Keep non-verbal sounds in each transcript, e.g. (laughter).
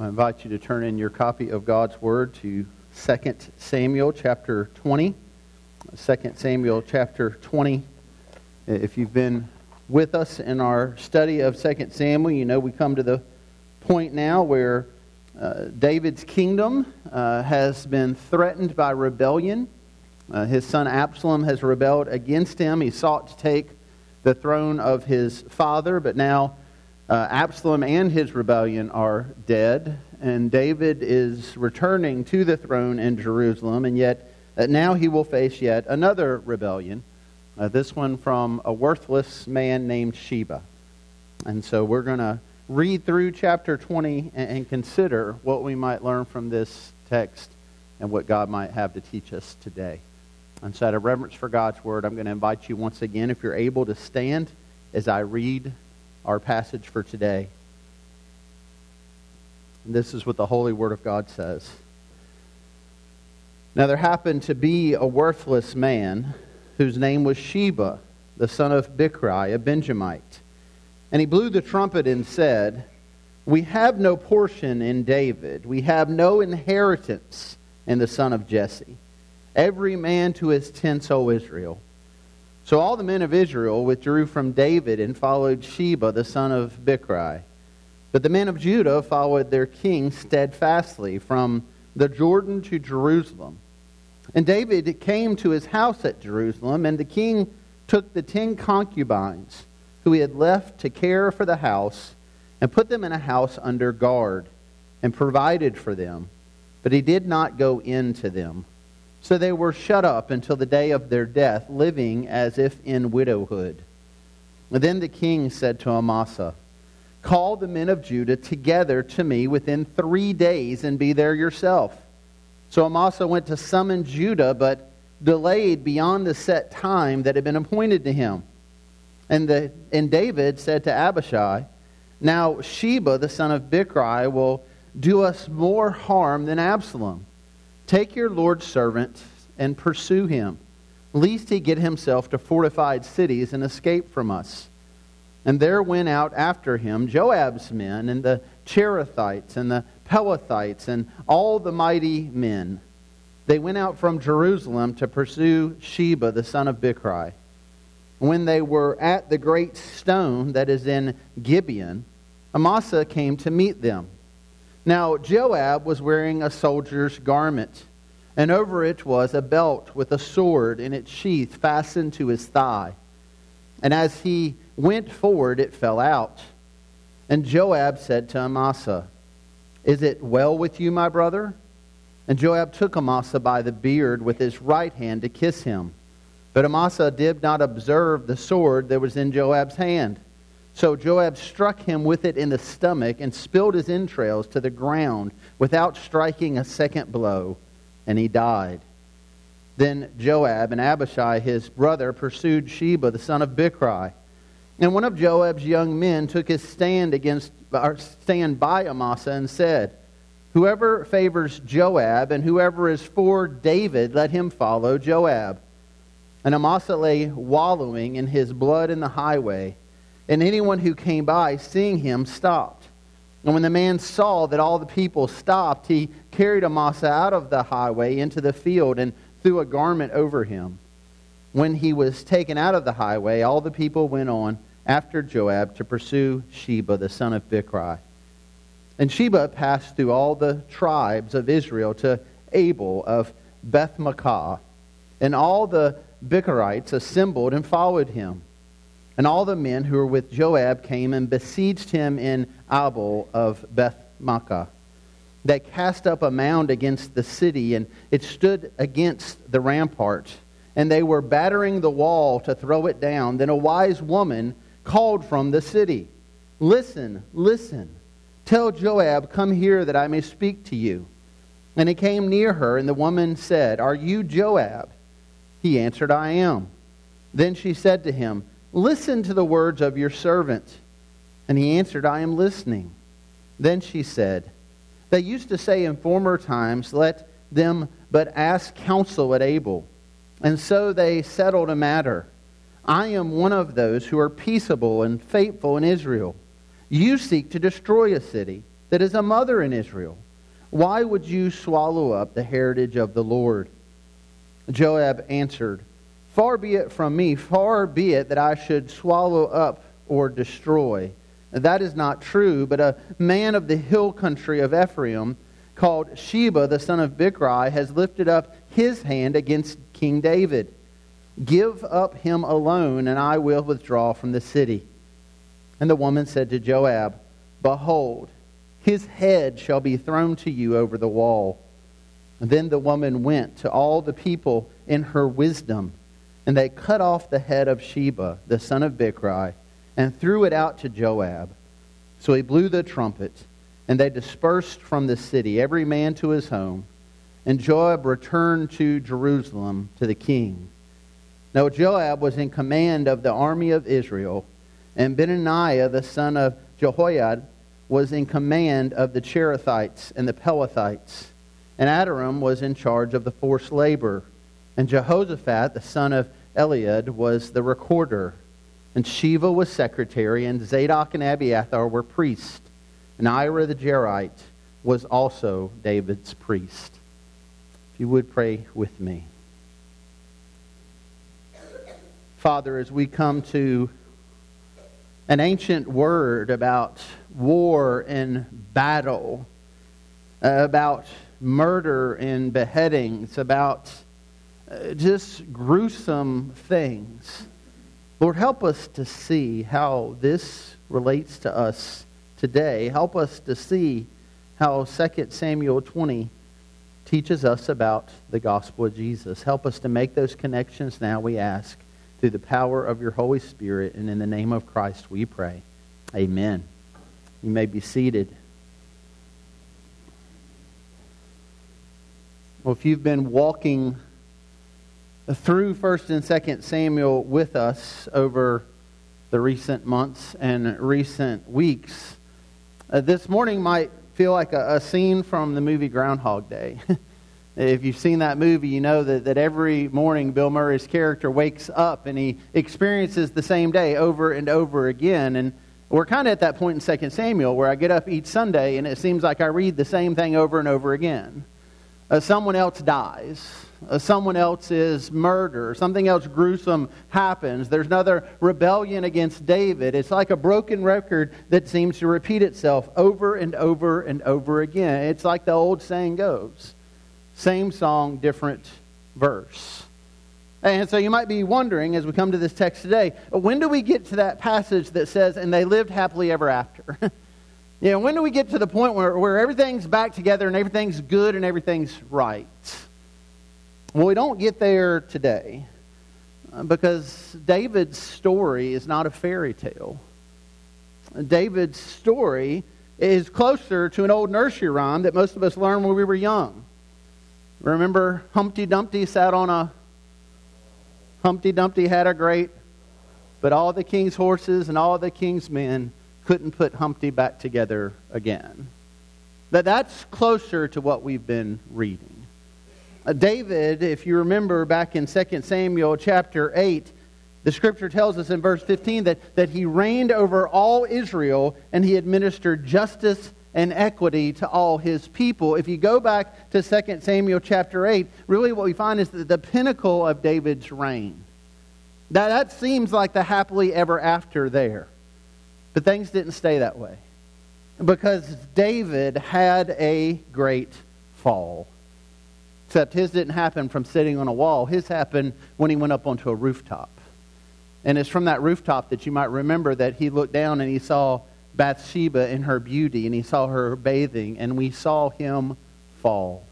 I invite you to turn in your copy of God's Word to 2 Samuel chapter 20. 2 Samuel chapter 20. If you've been with us in our study of 2 Samuel, you know we come to the point now where uh, David's kingdom uh, has been threatened by rebellion. Uh, his son Absalom has rebelled against him. He sought to take the throne of his father, but now uh, Absalom and his rebellion are dead, and David is returning to the throne in Jerusalem, and yet uh, now he will face yet another rebellion, uh, this one from a worthless man named Sheba. And so we're going to read through chapter 20 and, and consider what we might learn from this text and what God might have to teach us today. And so, out of reverence for God's word, I'm going to invite you once again, if you're able to stand as I read our passage for today. And this is what the Holy Word of God says. Now there happened to be a worthless man whose name was Sheba, the son of Bichri, a Benjamite. And he blew the trumpet and said, We have no portion in David, we have no inheritance in the son of Jesse. Every man to his tents, O Israel. So all the men of Israel withdrew from David and followed Sheba, the son of Bichri. But the men of Judah followed their king steadfastly from the Jordan to Jerusalem. And David came to his house at Jerusalem, and the king took the ten concubines who he had left to care for the house and put them in a house under guard and provided for them. But he did not go in to them. So they were shut up until the day of their death, living as if in widowhood. And then the king said to Amasa, Call the men of Judah together to me within three days and be there yourself. So Amasa went to summon Judah, but delayed beyond the set time that had been appointed to him. And, the, and David said to Abishai, Now Sheba, the son of Bichri, will do us more harm than Absalom. Take your Lord's servant and pursue him, lest he get himself to fortified cities and escape from us. And there went out after him Joab's men, and the Cherethites, and the Pelethites, and all the mighty men. They went out from Jerusalem to pursue Sheba, the son of Bichri. When they were at the great stone that is in Gibeon, Amasa came to meet them. Now, Joab was wearing a soldier's garment, and over it was a belt with a sword in its sheath fastened to his thigh. And as he went forward, it fell out. And Joab said to Amasa, Is it well with you, my brother? And Joab took Amasa by the beard with his right hand to kiss him. But Amasa did not observe the sword that was in Joab's hand. So Joab struck him with it in the stomach and spilled his entrails to the ground without striking a second blow, and he died. Then Joab and Abishai, his brother, pursued Sheba, the son of Bichri. And one of Joab's young men took his stand against or stand by Amasa and said, Whoever favors Joab and whoever is for David, let him follow Joab. And Amasa lay wallowing in his blood in the highway. And anyone who came by, seeing him, stopped. And when the man saw that all the people stopped, he carried Amasa out of the highway into the field and threw a garment over him. When he was taken out of the highway, all the people went on after Joab to pursue Sheba, the son of Bichri. And Sheba passed through all the tribes of Israel to Abel of Beth-maachah. And all the Bichrites assembled and followed him. And all the men who were with Joab came and besieged him in Abel of Beth Maachah. They cast up a mound against the city, and it stood against the rampart. And they were battering the wall to throw it down. Then a wise woman called from the city, Listen, listen. Tell Joab, Come here that I may speak to you. And he came near her, and the woman said, Are you Joab? He answered, I am. Then she said to him, Listen to the words of your servant. And he answered, I am listening. Then she said, They used to say in former times, Let them but ask counsel at Abel. And so they settled a matter. I am one of those who are peaceable and faithful in Israel. You seek to destroy a city, that is a mother in Israel. Why would you swallow up the heritage of the Lord? Joab answered, Far be it from me, far be it that I should swallow up or destroy. That is not true, but a man of the hill country of Ephraim, called Sheba, the son of Bichri, has lifted up his hand against King David. Give up him alone, and I will withdraw from the city. And the woman said to Joab, Behold, his head shall be thrown to you over the wall. And then the woman went to all the people in her wisdom, and they cut off the head of Sheba, the son of Bichri, and threw it out to Joab. So he blew the trumpet, and they dispersed from the city, every man to his home. And Joab returned to Jerusalem to the king. Now Joab was in command of the army of Israel, and Benaiah, the son of Jehoiada, was in command of the Cherethites and the Pelethites. And Adoram was in charge of the forced labor. And Jehoshaphat, the son of Ahilud, was the recorder. And Sheva was secretary, and Zadok and Abiathar were priests. And Ira the Jairite was also David's priest. If you would pray with me. Father, as we come to an ancient word about war and battle, about murder and beheadings, about just gruesome things. Lord, help us to see how this relates to us today. Help us to see how 2 Samuel 20 teaches us about the gospel of Jesus. Help us to make those connections now, we ask, through the power of your Holy Spirit. And in the name of Christ, we pray. Amen. You may be seated. Well, if you've been walking through 1st and 2nd Samuel with us over the recent months and recent weeks, uh, this morning might feel like a, a, scene from the movie Groundhog Day. (laughs) if you've seen that movie, you know that, that every morning Bill Murray's character wakes up and he experiences the same day over and over again. And we're kind of at that point in 2 Samuel where I get up each Sunday and it seems like I read the same thing over and over again uh, someone else dies, Uh, someone else is murdered, something else gruesome happens. There's another rebellion against David. It's like a broken record that seems to repeat itself over and over and over again. It's like the old saying goes same song, different verse. And so you might be wondering as we come to this text today, when do we get to that passage that says, and they lived happily ever after? (laughs) You know, when do we get to the point where, where everything's back together and everything's good and everything's right? Well, we don't get there today uh, because David's story is not a fairy tale. David's story is closer to an old nursery rhyme that most of us learned when we were young. Remember, Humpty Dumpty sat on a. Humpty Dumpty had a great, but all the king's horses and all the king's men couldn't put Humpty back together again. But that's closer to what we've been reading. Uh, David, if you remember back in 2 Samuel chapter 8, the scripture tells us in verse 15 that, that he reigned over all Israel and he administered justice and equity to all his people. If you go back to 2 Samuel chapter 8, really what we find is the pinnacle of David's reign. That, that seems like the happily ever after there. But things didn't stay that way. Because David had a great fall. Except his didn't happen from sitting on a wall. His happened when he went up onto a rooftop. And it's from that rooftop that you might remember that he looked down and he saw Bathsheba in her beauty and he saw her bathing and we saw him fall.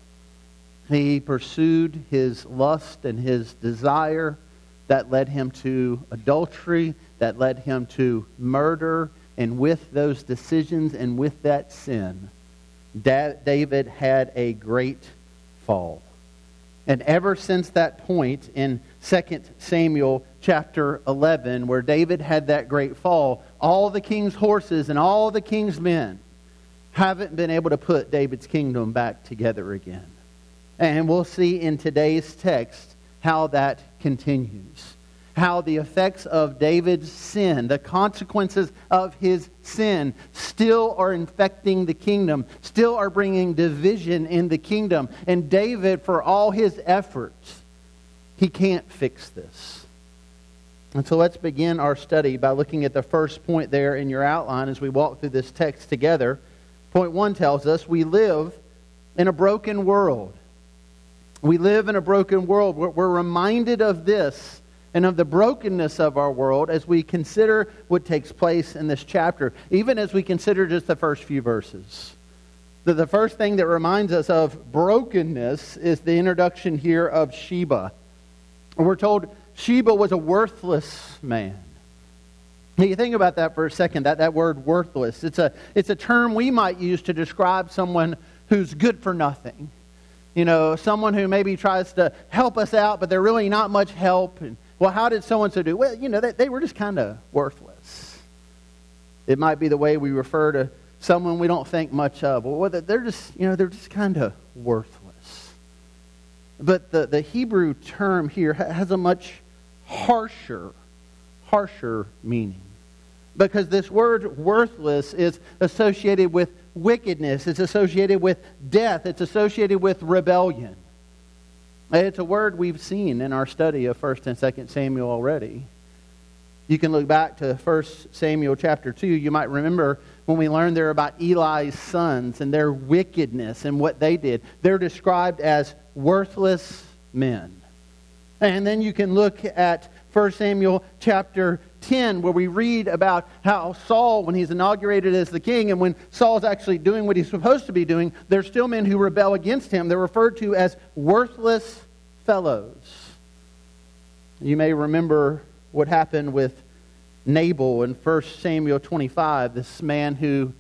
He pursued his lust and his desire that led him to adultery, that led him to murder, and with those decisions and with that sin, David had a great fall. And ever since that point in 2 Samuel chapter 11, where David had that great fall, all the king's horses and all the king's men haven't been able to put David's kingdom back together again. And we'll see in today's text how that continues how the effects of David's sin, the consequences of his sin, still are infecting the kingdom, still are bringing division in the kingdom. And David, for all his efforts, he can't fix this. And so let's begin our study by looking at the first point there in your outline as we walk through this text together. Point one tells us we live in a broken world. We live in a broken world. We're reminded of this and of the brokenness of our world as we consider what takes place in this chapter, even as we consider just the first few verses. The, the first thing that reminds us of brokenness is the introduction here of Sheba. We're told Sheba was a worthless man. Now, you think about that for a second, that, that word worthless. It's a, it's a term we might use to describe someone who's good for nothing. You know, someone who maybe tries to help us out, but they're really not much help. And, well, how did so and so do? Well, you know, they, they were just kind of worthless. It might be the way we refer to someone we don't think much of. Well, they're just, you know, they're just kind of worthless. But the, the Hebrew term here has a much harsher, harsher meaning. Because this word worthless is associated with wickedness, it's associated with death, it's associated with rebellion. It's a word we've seen in our study of 1st and 2nd Samuel already. You can look back to 1 Samuel chapter 2. You might remember when we learned there about Eli's sons and their wickedness and what they did. They're described as worthless men. And then you can look at 1 Samuel chapter 10, where we read about how Saul, when he's inaugurated as the king, and when Saul's actually doing what he's supposed to be doing, there's still men who rebel against him. They're referred to as worthless fellows. You may remember what happened with Nabal in 1 Samuel 25, this man who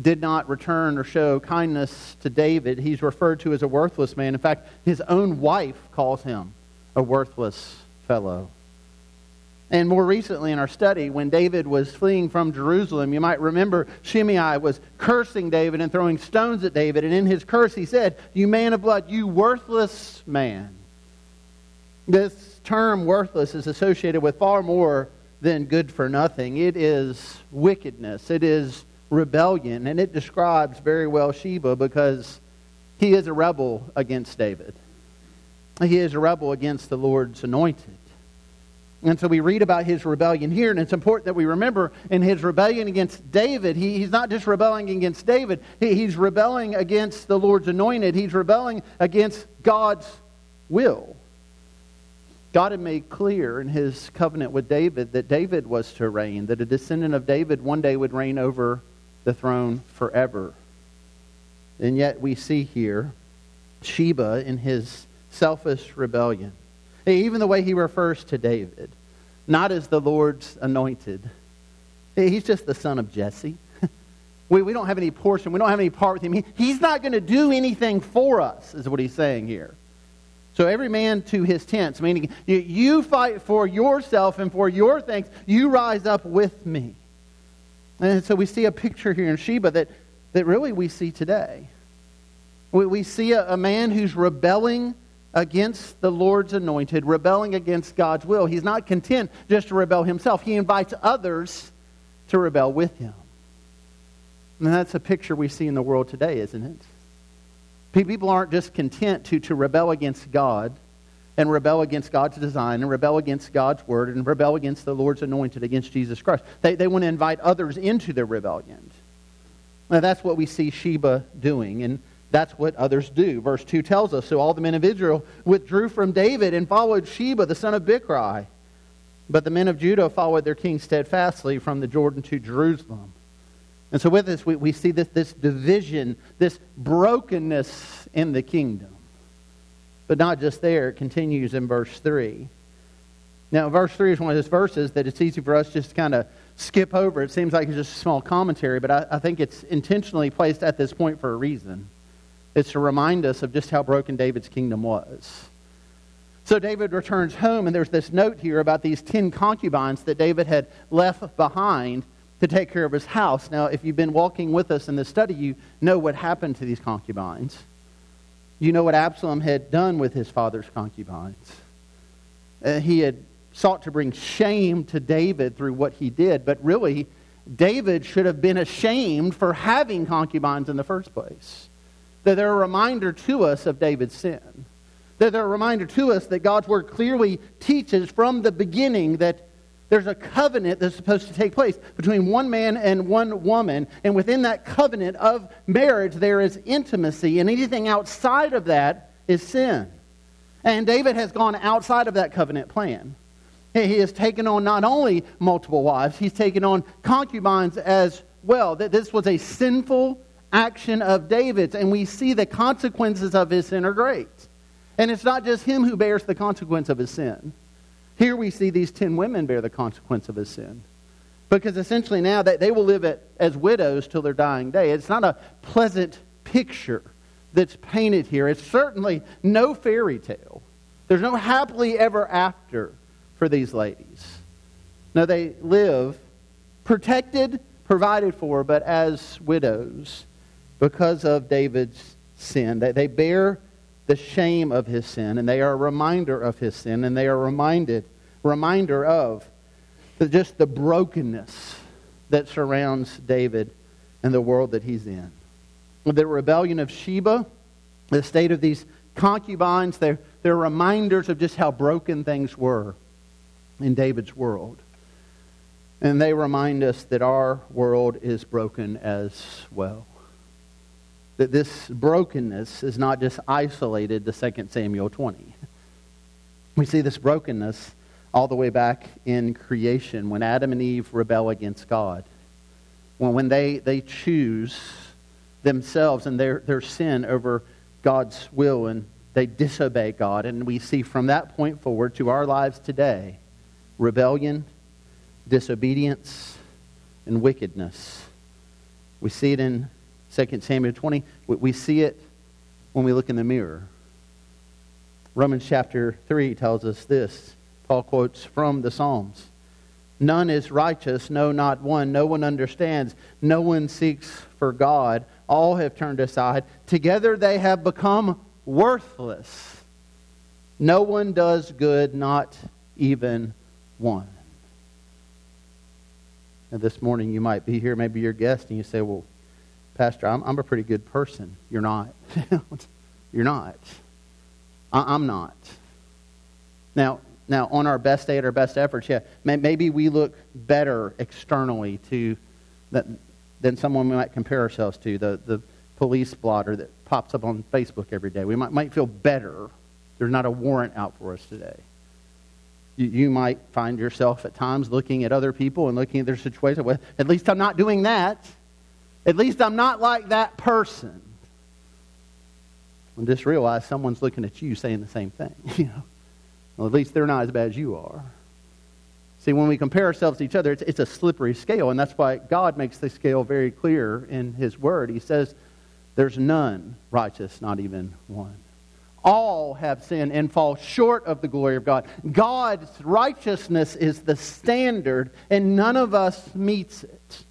did not return or show kindness to David. He's referred to as a worthless man. In fact, his own wife calls him a worthless fellow. And more recently in our study, when David was fleeing from Jerusalem, you might remember Shimei was cursing David and throwing stones at David. And in his curse, he said, You man of blood, you worthless man. This term worthless is associated with far more than good for nothing. It is wickedness, it is rebellion, and it describes very well Sheba because he is a rebel against David. He is a rebel against the Lord's anointed. And so we read about his rebellion here, and it's important that we remember in his rebellion against David, he, he's not just rebelling against David, he, he's rebelling against the Lord's anointed. He's rebelling against God's will. God had made clear in his covenant with David that David was to reign, that a descendant of David one day would reign over the throne forever. And yet we see here Sheba in his selfish rebellion even the way he refers to David, not as the Lord's anointed. He's just the son of Jesse. (laughs) We, we don't have any portion. We don't have any part with him. He, he's not going to do anything for us, is what he's saying here. So every man to his tents, meaning you, you fight for yourself and for your things. You rise up with me. And so we see a picture here in Sheba that, that really we see today. We, we see a, a man who's rebelling against the Lord's anointed, rebelling against God's will. He's not content just to rebel himself, he invites others to rebel with him. And that's a picture we see in the world today, isn't it? People aren't just content to, to rebel against God and rebel against God's design and rebel against God's word and rebel against the Lord's anointed, against Jesus Christ. They, they want to invite others into their rebellion. Now, that's what we see Sheba doing. And that's what others do. Verse 2 tells us So all the men of Israel withdrew from David and followed Sheba, the son of Bichri. But the men of Judah followed their king steadfastly from the Jordan to Jerusalem. And so with this, we, we see this, this division, this brokenness in the kingdom. But not just there, it continues in verse 3. Now, verse 3 is one of those verses that it's easy for us just to kind of skip over. It seems like it's just a small commentary, but I, I think it's intentionally placed at this point for a reason. It's to remind us of just how broken David's kingdom was. So David returns home, and there's this note here about these 10 concubines that David had left behind to take care of his house. Now, if you've been walking with us in this study, you know what happened to these concubines. You know what Absalom had done with his father's concubines. Uh, he had sought to bring shame to David through what he did, but really, David should have been ashamed for having concubines in the first place. That they're a reminder to us of David's sin. That they're a reminder to us that God's Word clearly teaches from the beginning that there's a covenant that's supposed to take place between one man and one woman. And within that covenant of marriage, there is intimacy. And anything outside of that is sin. And David has gone outside of that covenant plan. He has taken on not only multiple wives, he's taken on concubines as well. That this was a sinful action of David's, and we see the consequences of his sin are great. And it's not just him who bears the consequence of his sin. Here we see these ten women bear the consequence of his sin. Because essentially now they, they will live as widows till their dying day. It's not a pleasant picture that's painted here. It's certainly no fairy tale. There's no happily ever after for these ladies. No, they live protected, provided for, but as widows because of David's sin. They, they bear the shame of his sin, and they are a reminder of his sin, and they are reminded, reminder of just the brokenness that surrounds David and the world that he's in. The rebellion of Sheba, the state of these concubines, they're, they're reminders of just how broken things were in David's world. And they remind us that our world is broken as well. That this brokenness is not just isolated to 2 Samuel 20. We see this brokenness all the way back in creation when Adam and Eve rebel against God. When, when they, they choose themselves and their, their sin over God's will and they disobey God. And we see from that point forward to our lives today rebellion, disobedience, and wickedness. We see it in 2 Samuel 20. We see it when we look in the mirror. Romans chapter 3 tells us this. Paul quotes from the Psalms. None is righteous, no, not one. No one understands. No one seeks for God. All have turned aside. Together they have become worthless. No one does good, not even one. And this morning you might be here, maybe you're guest, and you say, Well, Pastor, I'm, I'm a pretty good person. You're not. (laughs) you're not. I, I'm not. Now, now, on our best day at our best efforts, yeah, maybe we look better externally to that, than someone we might compare ourselves to, the, the police blotter that pops up on Facebook every day. We might, might feel better. There's not a warrant out for us today. You, you might find yourself at times looking at other people and looking at their situation. Well, at least I'm not doing that. At least I'm not like that person. And just realize someone's looking at you saying the same thing. (laughs) You know, well, at least they're not as bad as you are. See, when we compare ourselves to each other, it's, it's a slippery scale, and that's why God makes the scale very clear in His Word. He says, "There's none righteous, not even one." all have sinned and fall short of the glory of God. God's righteousness is the standard, and none of us meets it.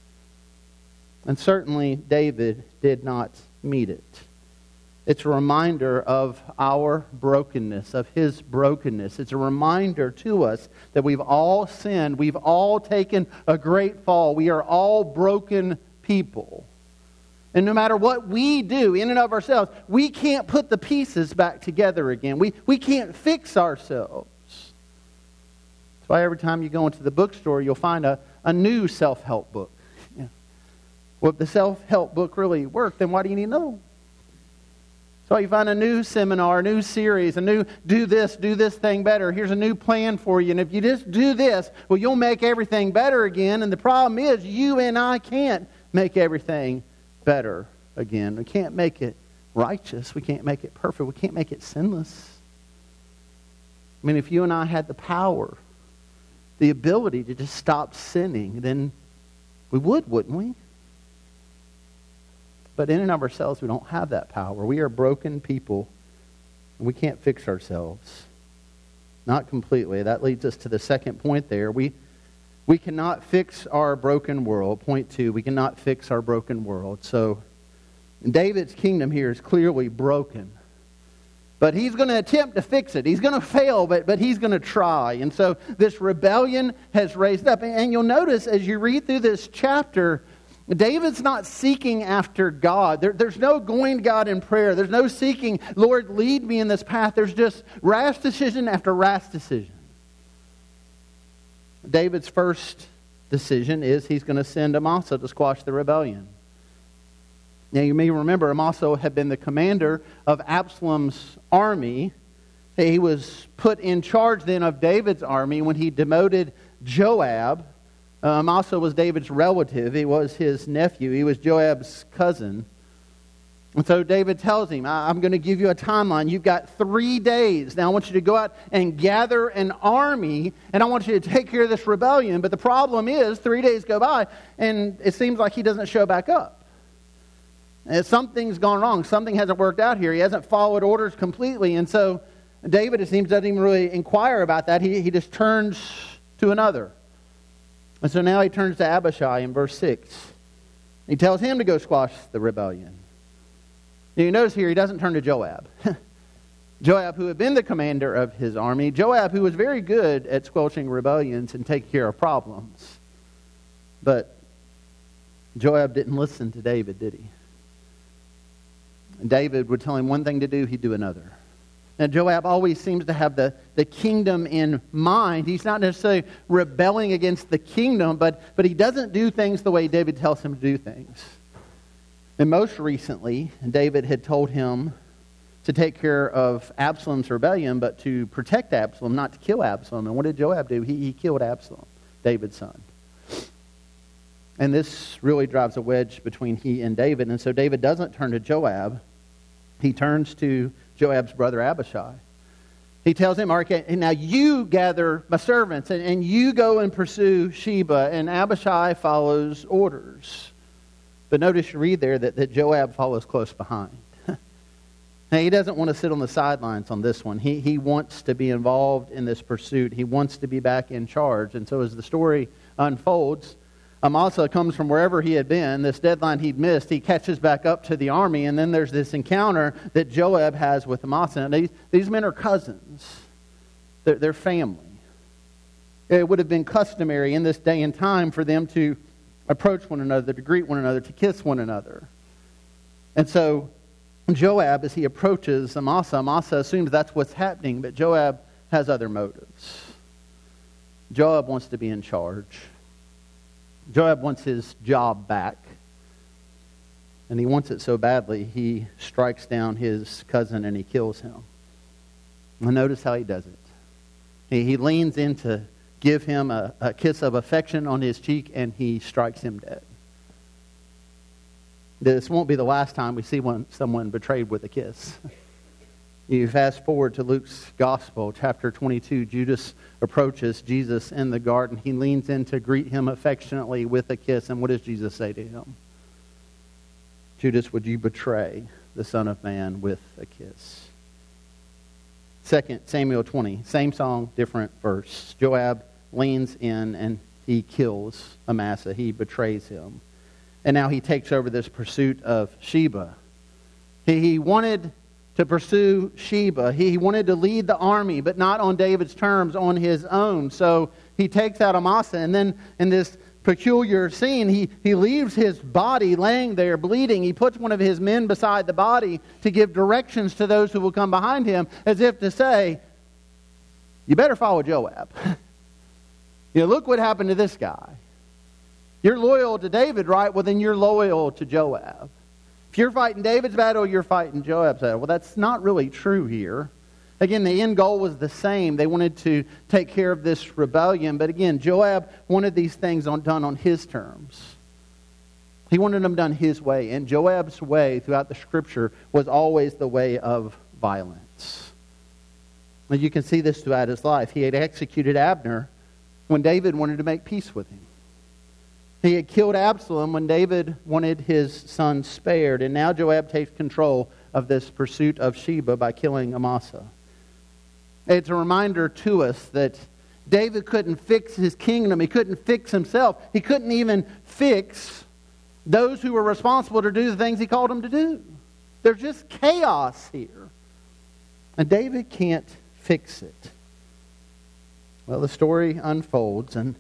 And certainly David did not meet it. It's a reminder of our brokenness, of his brokenness. It's a reminder to us that we've all sinned. We've all taken a great fall. We are all broken people. And no matter what we do in and of ourselves, we can't put the pieces back together again. We, we can't fix ourselves. That's why every time you go into the bookstore, you'll find a, a new self help book. Well, if the self help book really worked, then why do you need to know? So you find a new seminar, a new series, a new do this, do this thing better. Here's a new plan for you. And if you just do this, well, you'll make everything better again. And the problem is, you and I can't make everything better again. We can't make it righteous. We can't make it perfect. We can't make it sinless. I mean, if you and I had the power, the ability to just stop sinning, then we would, wouldn't we? But in and of ourselves, we don't have that power. We are broken people, and we can't fix ourselves. Not completely. That leads us to the second point there. We we cannot fix our broken world. Point two, we cannot fix our broken world. So David's kingdom here is clearly broken. But he's going to attempt to fix it. He's going to fail, but, but he's going to try. And so this rebellion has raised up. And you'll notice as you read through this chapter, David's not seeking after God. There, there's no going to God in prayer. There's no seeking, Lord, lead me in this path. There's just rash decision after rash decision. David's first decision is he's going to send Amasa to squash the rebellion. Now, you may remember Amasa had been the commander of Absalom's army. He was put in charge then of David's army when he demoted Joab. Uh, Amasa was David's relative, he was his nephew, he was Joab's cousin. And so David tells him, I'm going to give you a timeline. You've got three days. Now I want you to go out and gather an army, and I want you to take care of this rebellion. But the problem is, three days go by, and it seems like he doesn't show back up. And something's gone wrong. Something hasn't worked out here. He hasn't followed orders completely. And so David, it seems, doesn't even really inquire about that. He, he just turns to another. And so now he turns to Abishai in verse 6. He tells him to go squash the rebellion. You notice here he doesn't turn to Joab. (laughs) Joab, who had been the commander of his army, Joab, who was very good at squelching rebellions and taking care of problems. But Joab didn't listen to David, did he? David would tell him one thing to do, he'd do another. Now, Joab always seems to have the, the kingdom in mind. He's not necessarily rebelling against the kingdom, but, but he doesn't do things the way David tells him to do things. And most recently, David had told him to take care of Absalom's rebellion, but to protect Absalom, not to kill Absalom. And what did Joab do? He, he killed Absalom, David's son. And this really drives a wedge between he and David. And so David doesn't turn to Joab, he turns to Joab's brother Abishai. He tells him, now you gather my servants and, and you go and pursue Sheba. And Abishai follows orders. But notice you read there that, that Joab follows close behind. (laughs) now, he doesn't want to sit on the sidelines on this one. He, he wants to be involved in this pursuit. He wants to be back in charge. And so as the story unfolds, Amasa comes from wherever he had been, this deadline he'd missed. He catches back up to the army, and then there's this encounter that Joab has with Amasa. And these, these men are cousins, they're, they're family. It would have been customary in this day and time for them to approach one another, to greet one another, to kiss one another. And so Joab, as he approaches Amasa, Amasa assumes that's what's happening, but Joab has other motives. Joab wants to be in charge. Joab wants his job back. And he wants it so badly, he strikes down his cousin and he kills him. And notice how he does it. He, he leans in to give him a, a kiss of affection on his cheek, and he strikes him dead. This won't be the last time we see one, someone betrayed with a kiss. (laughs) You fast forward to Luke's Gospel, chapter 22. Judas approaches Jesus in the garden. He leans in to greet him affectionately with a kiss. And what does Jesus say to him? Judas, would you betray the Son of Man with a kiss? Second Samuel 20. Same song, different verse. Joab leans in and he kills Amasa. He betrays him. And now he takes over this pursuit of Sheba. He, he wanted to pursue Sheba. He wanted to lead the army, but not on David's terms, on his own. So he takes out Amasa. And then in this peculiar scene, he, he leaves his body laying there bleeding. He puts one of his men beside the body to give directions to those who will come behind him, as if to say, You better follow Joab. (laughs) You know, look what happened to this guy. You're loyal to David, right? Well, then you're loyal to Joab. If you're fighting David's battle, you're fighting Joab's battle. Well, that's not really true here. Again, the end goal was the same. They wanted to take care of this rebellion. But again, Joab wanted these things on, done on his terms. He wanted them done his way. And Joab's way throughout the scripture was always the way of violence. And you can see this throughout his life. He had executed Abner when David wanted to make peace with him. He had killed Absalom when David wanted his son spared, and now Joab takes control of this pursuit of Sheba by killing Amasa. It's a reminder to us that David couldn't fix his kingdom. He couldn't fix himself. He couldn't even fix those who were responsible to do the things he called them to do. There's just chaos here. And David can't fix it. Well, the story unfolds, and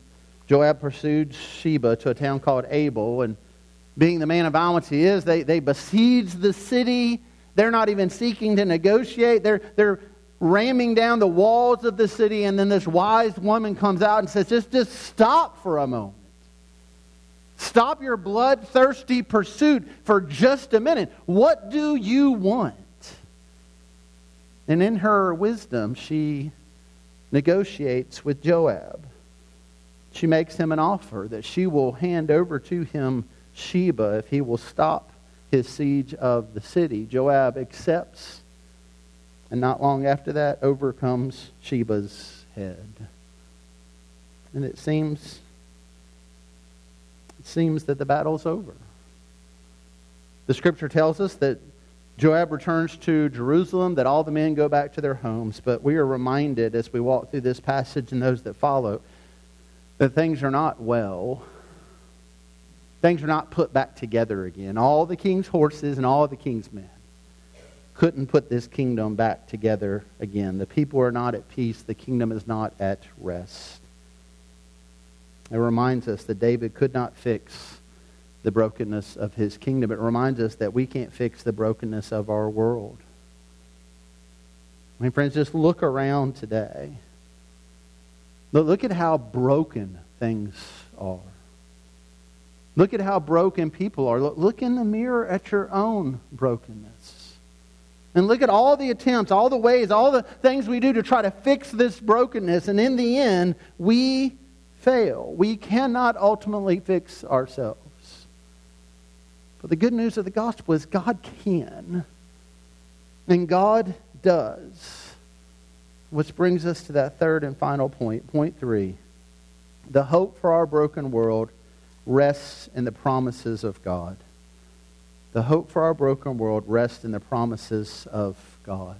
Joab pursued Sheba to a town called Abel, and being the man of violence he is, they, they besiege the city. They're not even seeking to negotiate. They're, they're ramming down the walls of the city, and then this wise woman comes out and says, just, just stop for a moment. Stop your bloodthirsty pursuit for just a minute. What do you want? And in her wisdom, she negotiates with Joab. She makes him an offer that she will hand over to him Sheba if he will stop his siege of the city. Joab accepts, and not long after that, overcomes Sheba's head. And it seems it seems that the battle's over. The scripture tells us that Joab returns to Jerusalem, that all the men go back to their homes, but we are reminded as we walk through this passage and those that follow that things are not well. Things are not put back together again. All the king's horses and all the king's men couldn't put this kingdom back together again. The people are not at peace. The kingdom is not at rest. It reminds us that David could not fix the brokenness of his kingdom. It reminds us that we can't fix the brokenness of our world. My friends, just look around today. Look at how broken things are. Look at how broken people are. Look in the mirror at your own brokenness. And look at all the attempts, all the ways, all the things we do to try to fix this brokenness. And in the end, we fail. We cannot ultimately fix ourselves. But the good news of the gospel is God can. And God does. Which brings us to that third and final point. Point three. The hope for our broken world rests in the promises of God. The hope for our broken world rests in the promises of God.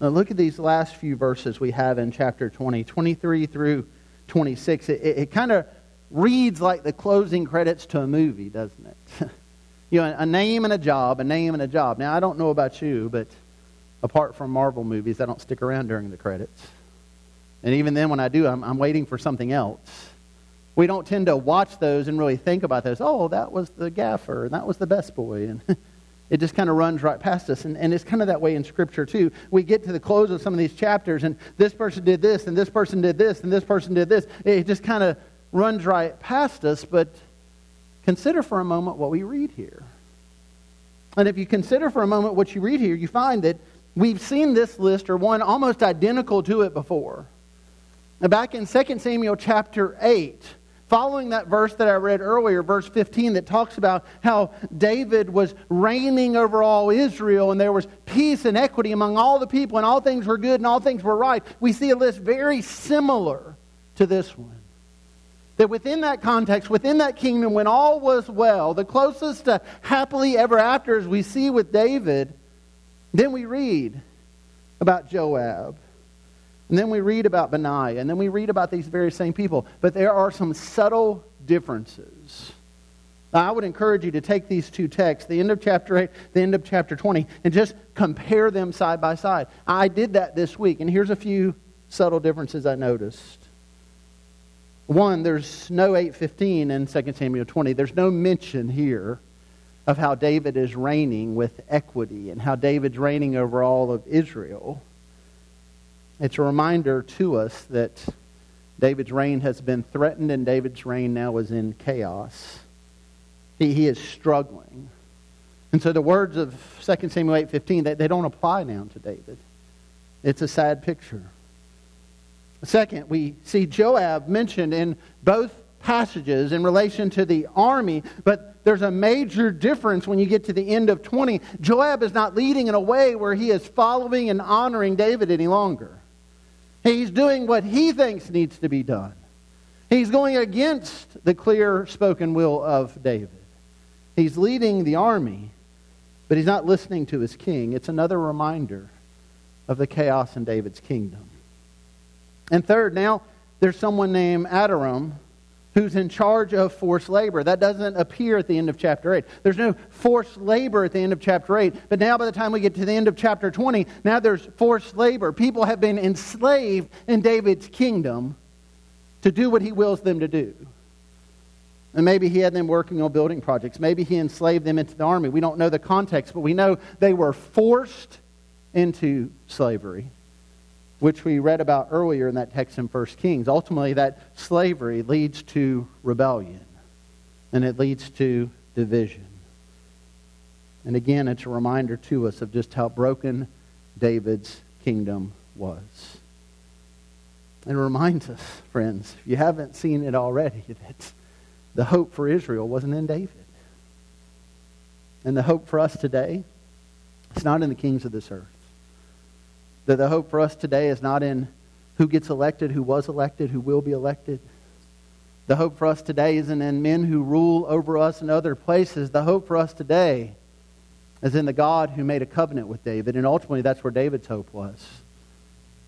Now look at these last few verses we have in chapter 20, 23 through 26. It, it, it kind of reads like the closing credits to a movie, doesn't it? (laughs) you know, a name and a job, a name and a job. Now, I don't know about you, but apart from Marvel movies, I don't stick around during the credits. And even then, when I do, I'm, I'm waiting for something else. We don't tend to watch those and really think about those. Oh, that was the gaffer, and that was the best boy. And (laughs) it just kind of runs right past us. And, and it's kind of that way in Scripture, too. We get to the close of some of these chapters, and this person did this, and this person did this, and this person did this. It just kind of runs right past us, but Consider for a moment what we read here. And if you consider for a moment what you read here, you find that we've seen this list or one almost identical to it before. Back in 2 Samuel chapter 8, following that verse that I read earlier, verse 15, that talks about how David was reigning over all Israel and there was peace and equity among all the people and all things were good and all things were right, we see a list very similar to this one. That within that context, within that kingdom, when all was well, the closest to happily ever after as we see with David, then we read about Joab. And then we read about Benaiah. And then we read about these very same people. But there are some subtle differences. Now, I would encourage you to take these two texts, the end of chapter 8, the end of chapter 20, and just compare them side by side. I did that this week, and here's a few subtle differences I noticed. One, there's no 815 in 2 Samuel 20. There's no mention here of how David is reigning with equity and how David's reigning over all of Israel. It's a reminder to us that David's reign has been threatened and David's reign now is in chaos. He, he is struggling. And so the words of 2 Samuel 8.15, they, they don't apply now to David. It's a sad picture. Second, we see Joab mentioned in both passages in relation to the army, but there's a major difference when you get to the end of 20. Joab is not leading in a way where he is following and honoring David any longer. He's doing what he thinks needs to be done. He's going against the clear spoken will of David. He's leading the army, but he's not listening to his king. It's another reminder of the chaos in David's kingdom. And third, now there's someone named Adoram who's in charge of forced labor. That doesn't appear at the end of chapter 8. There's no forced labor at the end of chapter 8. But now, by the time we get to the end of chapter 20, now there's forced labor. People have been enslaved in David's kingdom to do what he wills them to do. And maybe he had them working on building projects. Maybe he enslaved them into the army. We don't know the context, but we know they were forced into slavery, which we read about earlier in that text in 1 Kings. Ultimately, that slavery leads to rebellion, and it leads to division. And again, it's a reminder to us of just how broken David's kingdom was. And reminds us, friends, if you haven't seen it already, (laughs) that the hope for Israel wasn't in David. And the hope for us today, it's not in the kings of this earth. That the hope for us today is not in who gets elected, who was elected, who will be elected. The hope for us today isn't in men who rule over us in other places. The hope for us today is in the God who made a covenant with David. And ultimately, that's where David's hope was.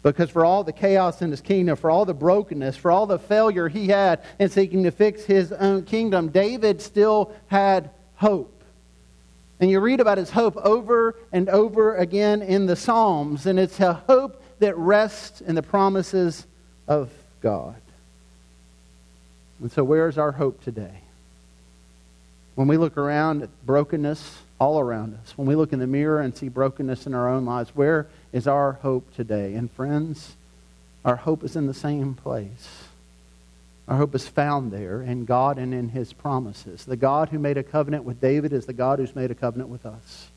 Because for all the chaos in his kingdom, for all the brokenness, for all the failure he had in seeking to fix his own kingdom, David still had hope. And you read about his hope over and over again in the Psalms, and it's a hope that rests in the promises of God. And so, where's our hope today? When we look around at brokenness all around us, when we look in the mirror and see brokenness in our own lives, where is our hope today. And friends, our hope is in the same place. Our hope is found there in God and in his promises. The God who made a covenant with David is the God who's made a covenant with us.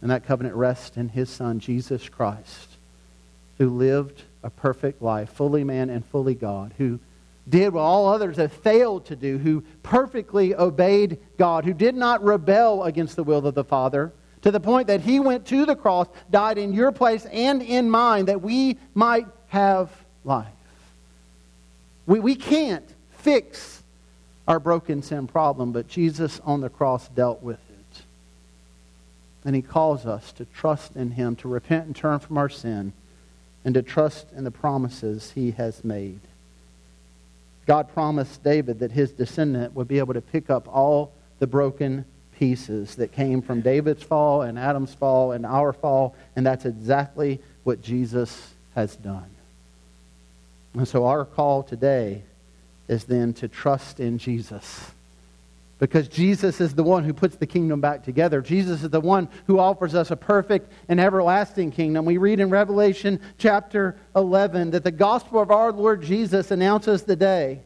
And that covenant rests in his son, Jesus Christ, who lived a perfect life, fully man and fully God, who did what all others have failed to do, who perfectly obeyed God, who did not rebel against the will of the Father, to the point that he went to the cross, died in your place and in mine, that we might have life. We, we can't fix our broken sin problem, but Jesus on the cross dealt with it. And he calls us to trust in him, to repent and turn from our sin, and to trust in the promises he has made. God promised David that his descendant would be able to pick up all the broken pieces that came from David's fall and Adam's fall and our fall, and that's exactly what Jesus has done. And so our call today is then to trust in Jesus. Because Jesus is the one who puts the kingdom back together. Jesus is the one who offers us a perfect and everlasting kingdom. We read in Revelation chapter 11 that the gospel of our Lord Jesus announces the day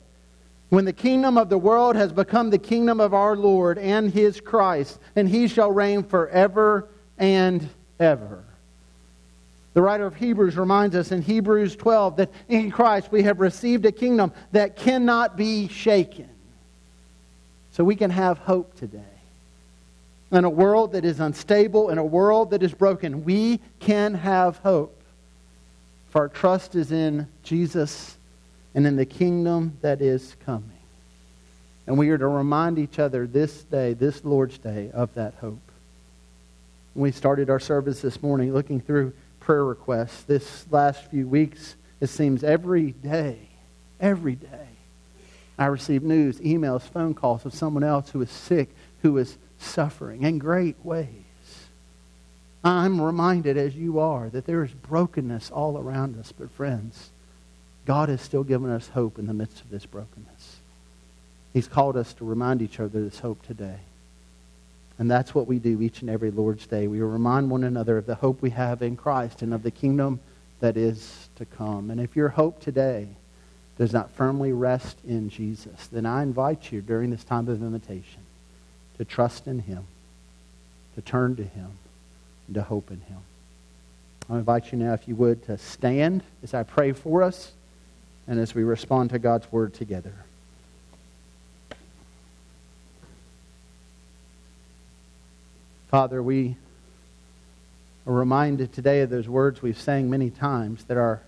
when the kingdom of the world has become the kingdom of our Lord and his Christ, and he shall reign forever and ever. The writer of Hebrews reminds us in Hebrews 12 that in Christ we have received a kingdom that cannot be shaken. So we can have hope today. In a world that is unstable, in a world that is broken, we can have hope. For our trust is in Jesus and in the kingdom that is coming. And we are to remind each other this day, this Lord's Day, of that hope. We started our service this morning looking through prayer requests, this last few weeks, it seems every day, every day, I receive news, emails, phone calls of someone else who is sick, who is suffering in great ways. I'm reminded, as you are, that there is brokenness all around us. But, friends, God has still given us hope in the midst of this brokenness. He's called us to remind each other this hope today. And that's what we do each and every Lord's Day. We remind one another of the hope we have in Christ and of the kingdom that is to come. And if your hope today does not firmly rest in Jesus, then I invite you during this time of invitation to trust in him, to turn to him, and to hope in him. I invite you now, if you would, to stand as I pray for us and as we respond to God's word together. Father, we are reminded today of those words we've sang many times that our,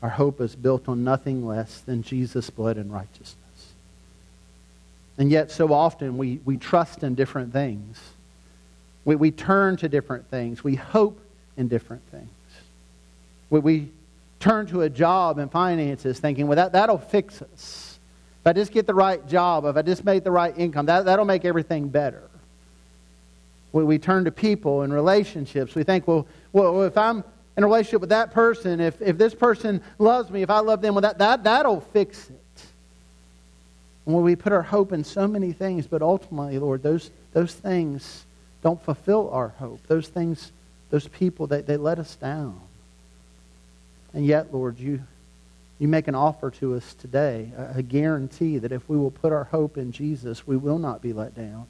our hope is built on nothing less than Jesus' blood and righteousness. And yet, so often, we, we trust in different things. We, we turn to different things. We hope in different things. We, we turn to a job and finances thinking, well, that, that'll fix us. if I just get the right job, if I just make the right income, that, that'll make everything better. We, we turn to people and relationships. We think, well, well, if I'm in a relationship with that person, if, if this person loves me, if I love them, well, that, that, that'll fix it. And when we put our hope in so many things, but ultimately, Lord, those, those things don't fulfill our hope. Those things, those people, they, they let us down. And yet, Lord, you, you make an offer to us today, a, a guarantee that if we will put our hope in Jesus, we will not be let down.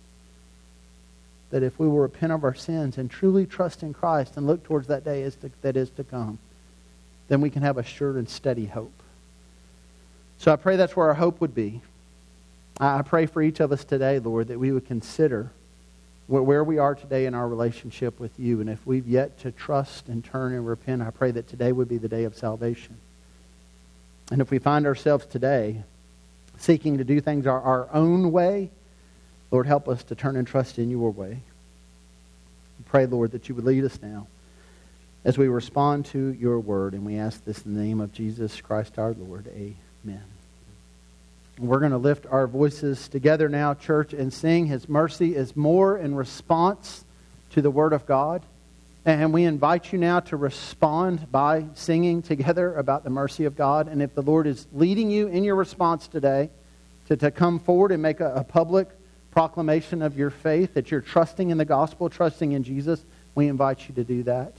That if we will repent of our sins and truly trust in Christ and look towards that day is to, that is to come, then we can have a sure and steady hope. So I pray that's where our hope would be. I pray for each of us today, Lord, that we would consider where we are today in our relationship with you. And if we've yet to trust and turn and repent, I pray that today would be the day of salvation. And if we find ourselves today seeking to do things our, our own way, Lord, help us to turn and trust in your way. We pray, Lord, that you would lead us now as we respond to your word. And we ask this in the name of Jesus Christ our Lord. Amen. We're going to lift our voices together now, church, and sing His mercy is more in response to the Word of God. And we invite you now to respond by singing together about the mercy of God. And if the Lord is leading you in your response today to, to come forward and make a, a public proclamation of your faith, that you're trusting in the gospel, trusting in Jesus, we invite you to do that.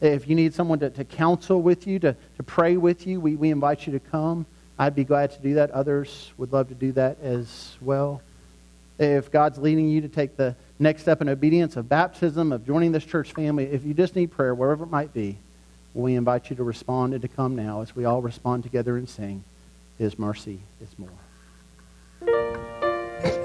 If you need someone to, to counsel with you, to, to pray with you, we, we invite you to come. I'd be glad to do that. Others would love to do that as well. If God's leading you to take the next step in obedience of baptism, of joining this church family, if you just need prayer, wherever it might be, we invite you to respond and to come now as we all respond together and sing, His mercy is more.